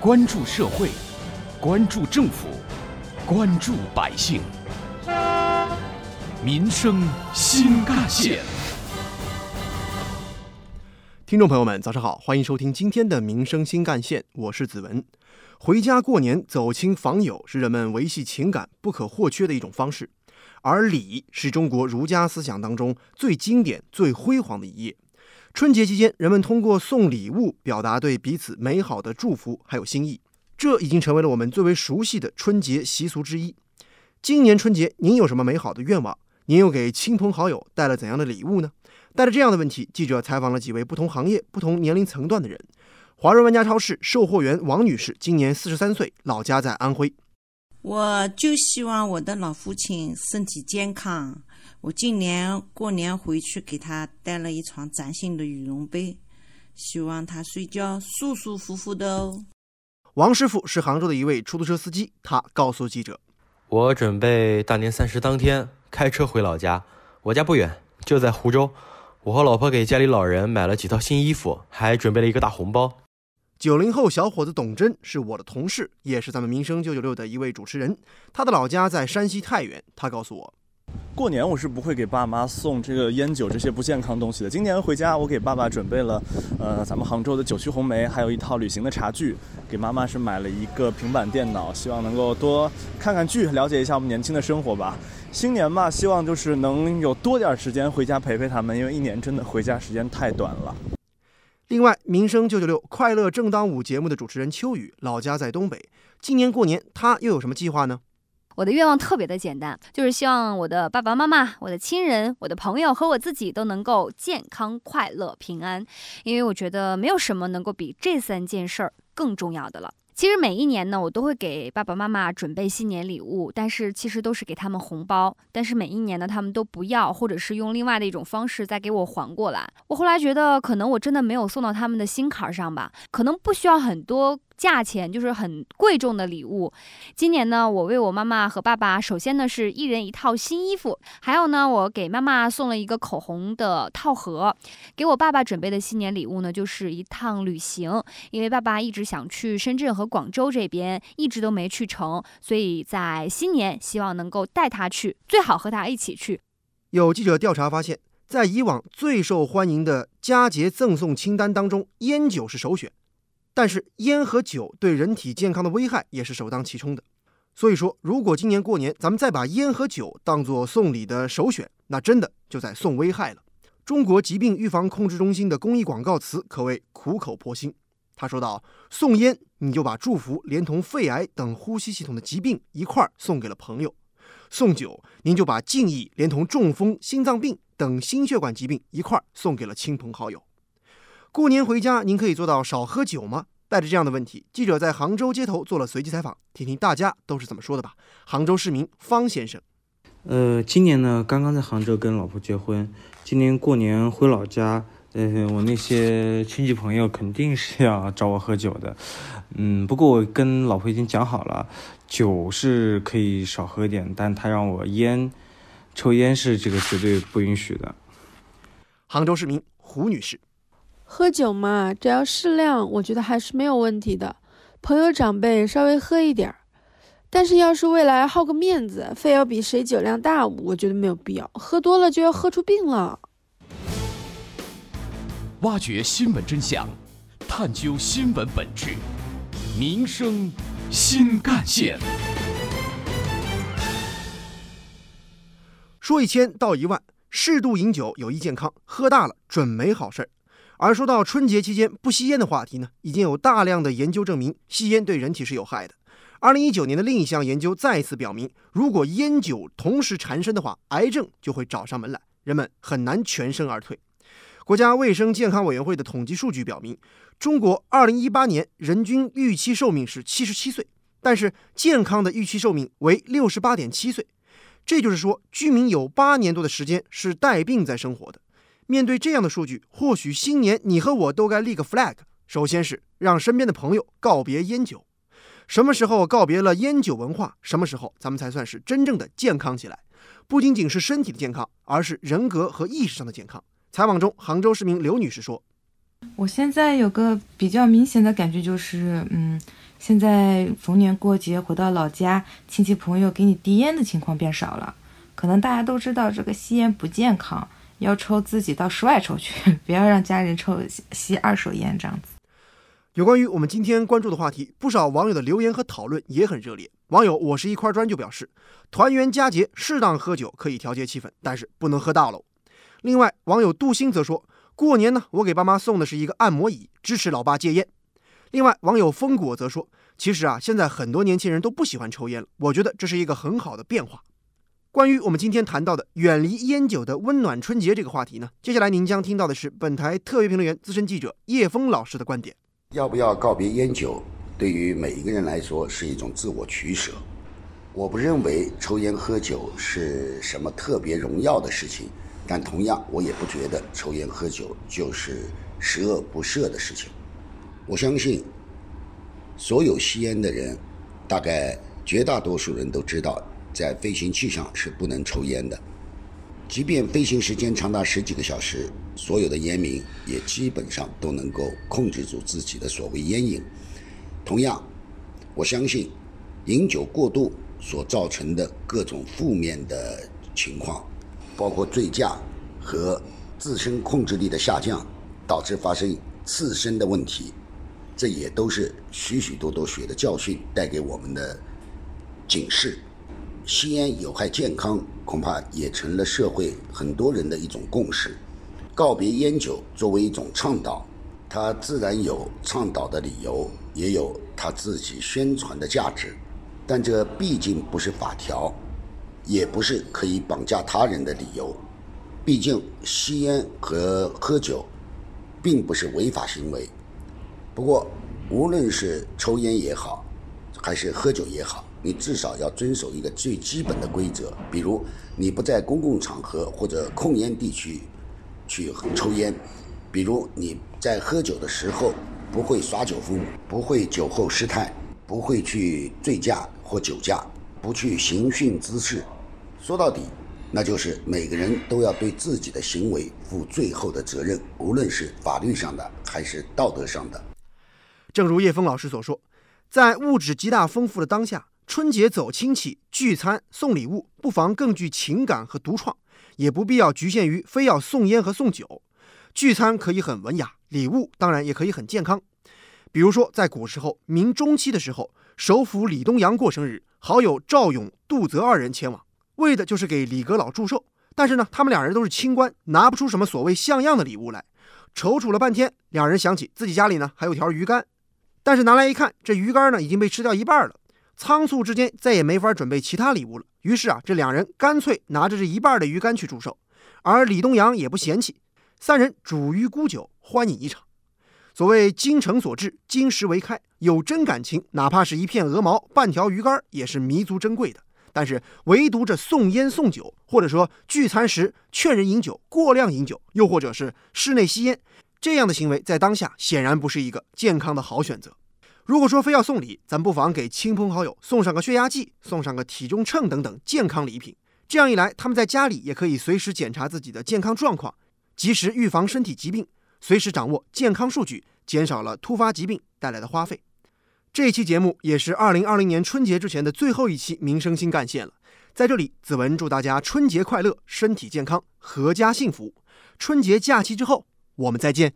关注社会，关注政府，关注百姓，民生新干线。听众朋友们，早上好，欢迎收听今天的《民生新干线》，我是子文。回家过年，走亲访友是人们维系情感不可或缺的一种方式，而礼是中国儒家思想当中最经典、最辉煌的一页。春节期间，人们通过送礼物表达对彼此美好的祝福还有心意，这已经成为了我们最为熟悉的春节习俗之一。今年春节，您有什么美好的愿望？您又给亲朋好友带了怎样的礼物呢？带着这样的问题，记者采访了几位不同行业、不同年龄层段的人。华润万家超市售货员王女士今年四十三岁，老家在安徽。我就希望我的老父亲身体健康。我今年过年回去给他带了一床崭新的羽绒被，希望他睡觉舒舒服服的哦。王师傅是杭州的一位出租车司机，他告诉记者：“我准备大年三十当天开车回老家，我家不远，就在湖州。我和老婆给家里老人买了几套新衣服，还准备了一个大红包。”九零后小伙子董真是我的同事，也是咱们民生九九六的一位主持人。他的老家在山西太原，他告诉我。过年我是不会给爸妈送这个烟酒这些不健康东西的。今年回家，我给爸爸准备了，呃，咱们杭州的九曲红梅，还有一套旅行的茶具。给妈妈是买了一个平板电脑，希望能够多看看剧，了解一下我们年轻的生活吧。新年嘛，希望就是能有多点时间回家陪陪他们，因为一年真的回家时间太短了。另外，民生九九六快乐正当午节目的主持人秋雨，老家在东北，今年过年他又有什么计划呢？我的愿望特别的简单，就是希望我的爸爸妈妈、我的亲人、我的朋友和我自己都能够健康、快乐、平安。因为我觉得没有什么能够比这三件事儿更重要的了。其实每一年呢，我都会给爸爸妈妈准备新年礼物，但是其实都是给他们红包。但是每一年呢，他们都不要，或者是用另外的一种方式再给我还过来。我后来觉得，可能我真的没有送到他们的心坎上吧，可能不需要很多。价钱就是很贵重的礼物。今年呢，我为我妈妈和爸爸，首先呢是一人一套新衣服，还有呢，我给妈妈送了一个口红的套盒。给我爸爸准备的新年礼物呢，就是一趟旅行，因为爸爸一直想去深圳和广州这边，一直都没去成，所以在新年希望能够带他去，最好和他一起去。有记者调查发现，在以往最受欢迎的佳节赠送清单当中，烟酒是首选。但是烟和酒对人体健康的危害也是首当其冲的，所以说，如果今年过年咱们再把烟和酒当做送礼的首选，那真的就在送危害了。中国疾病预防控制中心的公益广告词可谓苦口婆心。他说道：“送烟，你就把祝福连同肺癌等呼吸系统的疾病一块儿送给了朋友；送酒，您就把敬意连同中风、心脏病等心血管疾病一块儿送给了亲朋好友。”过年回家，您可以做到少喝酒吗？带着这样的问题，记者在杭州街头做了随机采访，听听大家都是怎么说的吧。杭州市民方先生，呃，今年呢，刚刚在杭州跟老婆结婚，今年过年回老家，呃，我那些亲戚朋友肯定是要找我喝酒的，嗯，不过我跟老婆已经讲好了，酒是可以少喝点，但他让我烟，抽烟是这个绝对不允许的。杭州市民胡女士。喝酒嘛，只要适量，我觉得还是没有问题的。朋友长辈稍微喝一点儿，但是要是未来好个面子，非要比谁酒量大，我觉得没有必要。喝多了就要喝出病了。挖掘新闻真相，探究新闻本质，民生新干线。说一千道一万，适度饮酒有益健康，喝大了准没好事儿。而说到春节期间不吸烟的话题呢，已经有大量的研究证明吸烟对人体是有害的。二零一九年的另一项研究再次表明，如果烟酒同时缠身的话，癌症就会找上门来，人们很难全身而退。国家卫生健康委员会的统计数据表明，中国二零一八年人均预期寿命是七十七岁，但是健康的预期寿命为六十八点七岁，这就是说，居民有八年多的时间是带病在生活的。面对这样的数据，或许新年你和我都该立个 flag。首先是让身边的朋友告别烟酒。什么时候告别了烟酒文化，什么时候咱们才算是真正的健康起来？不仅仅是身体的健康，而是人格和意识上的健康。采访中，杭州市民刘女士说：“我现在有个比较明显的感觉，就是嗯，现在逢年过节回到老家，亲戚朋友给你递烟的情况变少了。可能大家都知道这个吸烟不健康，要抽自己到室外抽去，不要让家人抽吸二手烟这样子。有关于我们今天关注的话题，不少网友的留言和讨论也很热烈。网友我是一块砖就表示，团圆佳节适当喝酒可以调节气氛，但是不能喝大喽。另外，网友杜鑫则说，过年呢，我给爸妈送的是一个按摩椅，支持老爸戒烟。另外，网友风果则说，其实啊，现在很多年轻人都不喜欢抽烟了，我觉得这是一个很好的变化。关于我们今天谈到的远离烟酒的温暖春节这个话题呢，接下来您将听到的是本台特别评论员、资深记者叶峰老师的观点。要不要告别烟酒，对于每一个人来说是一种自我取舍。我不认为抽烟喝酒是什么特别荣耀的事情，但同样我也不觉得抽烟喝酒就是十恶不赦的事情。我相信，所有吸烟的人，大概绝大多数人都知道，在飞行器上是不能抽烟的。即便飞行时间长达十几个小时，所有的烟民也基本上都能够控制住自己的所谓烟瘾。同样，我相信饮酒过度所造成的各种负面的情况，包括醉驾和自身控制力的下降，导致发生次生的问题，这也都是许许多多血的教训带给我们的警示。吸烟有害健康，恐怕也成了社会很多人的一种共识。告别烟酒作为一种倡导，它自然有倡导的理由，也有它自己宣传的价值。但这毕竟不是法条，也不是可以绑架他人的理由。毕竟吸烟和喝酒并不是违法行为。不过，无论是抽烟也好，还是喝酒也好，你至少要遵守一个最基本的规则，比如你不在公共场合或者控烟地区去抽烟，比如你在喝酒的时候不会耍酒疯，不会酒后失态，不会去醉驾或酒驾，不去行训滋事。说到底，那就是每个人都要对自己的行为负最后的责任，无论是法律上的还是道德上的。正如叶峰老师所说，在物质极大丰富的当下。春节走亲戚、聚餐、送礼物，不妨更具情感和独创，也不必要局限于非要送烟和送酒。聚餐可以很文雅，礼物当然也可以很健康。比如说，在古时候，明中期的时候，首辅李东阳过生日，好友赵勇、杜泽二人前往，为的就是给李阁老祝寿。但是呢，他们两人都是清官，拿不出什么所谓像样的礼物来。踌躇了半天，两人想起自己家里呢还有条鱼竿，但是拿来一看，这鱼竿呢已经被吃掉一半了。仓促之间，再也没法准备其他礼物了。于是啊，这两人干脆拿着这一半的鱼竿去祝寿，而李东阳也不嫌弃，三人煮鱼沽酒，欢饮一场。所谓精诚所至，金石为开，有真感情，哪怕是一片鹅毛、半条鱼竿，也是弥足珍贵的。但是唯独这送烟送酒，或者说聚餐时劝人饮酒、过量饮酒，又或者是室内吸烟，这样的行为，在当下显然不是一个健康的好选择。如果说非要送礼，咱不妨给亲朋好友送上个血压计，送上个体重秤等等健康礼品。这样一来，他们在家里也可以随时检查自己的健康状况，及时预防身体疾病，随时掌握健康数据，减少了突发疾病带来的花费。这一期节目也是二零二零年春节之前的最后一期《民生新干线》了。在这里，子文祝大家春节快乐，身体健康，阖家幸福。春节假期之后，我们再见。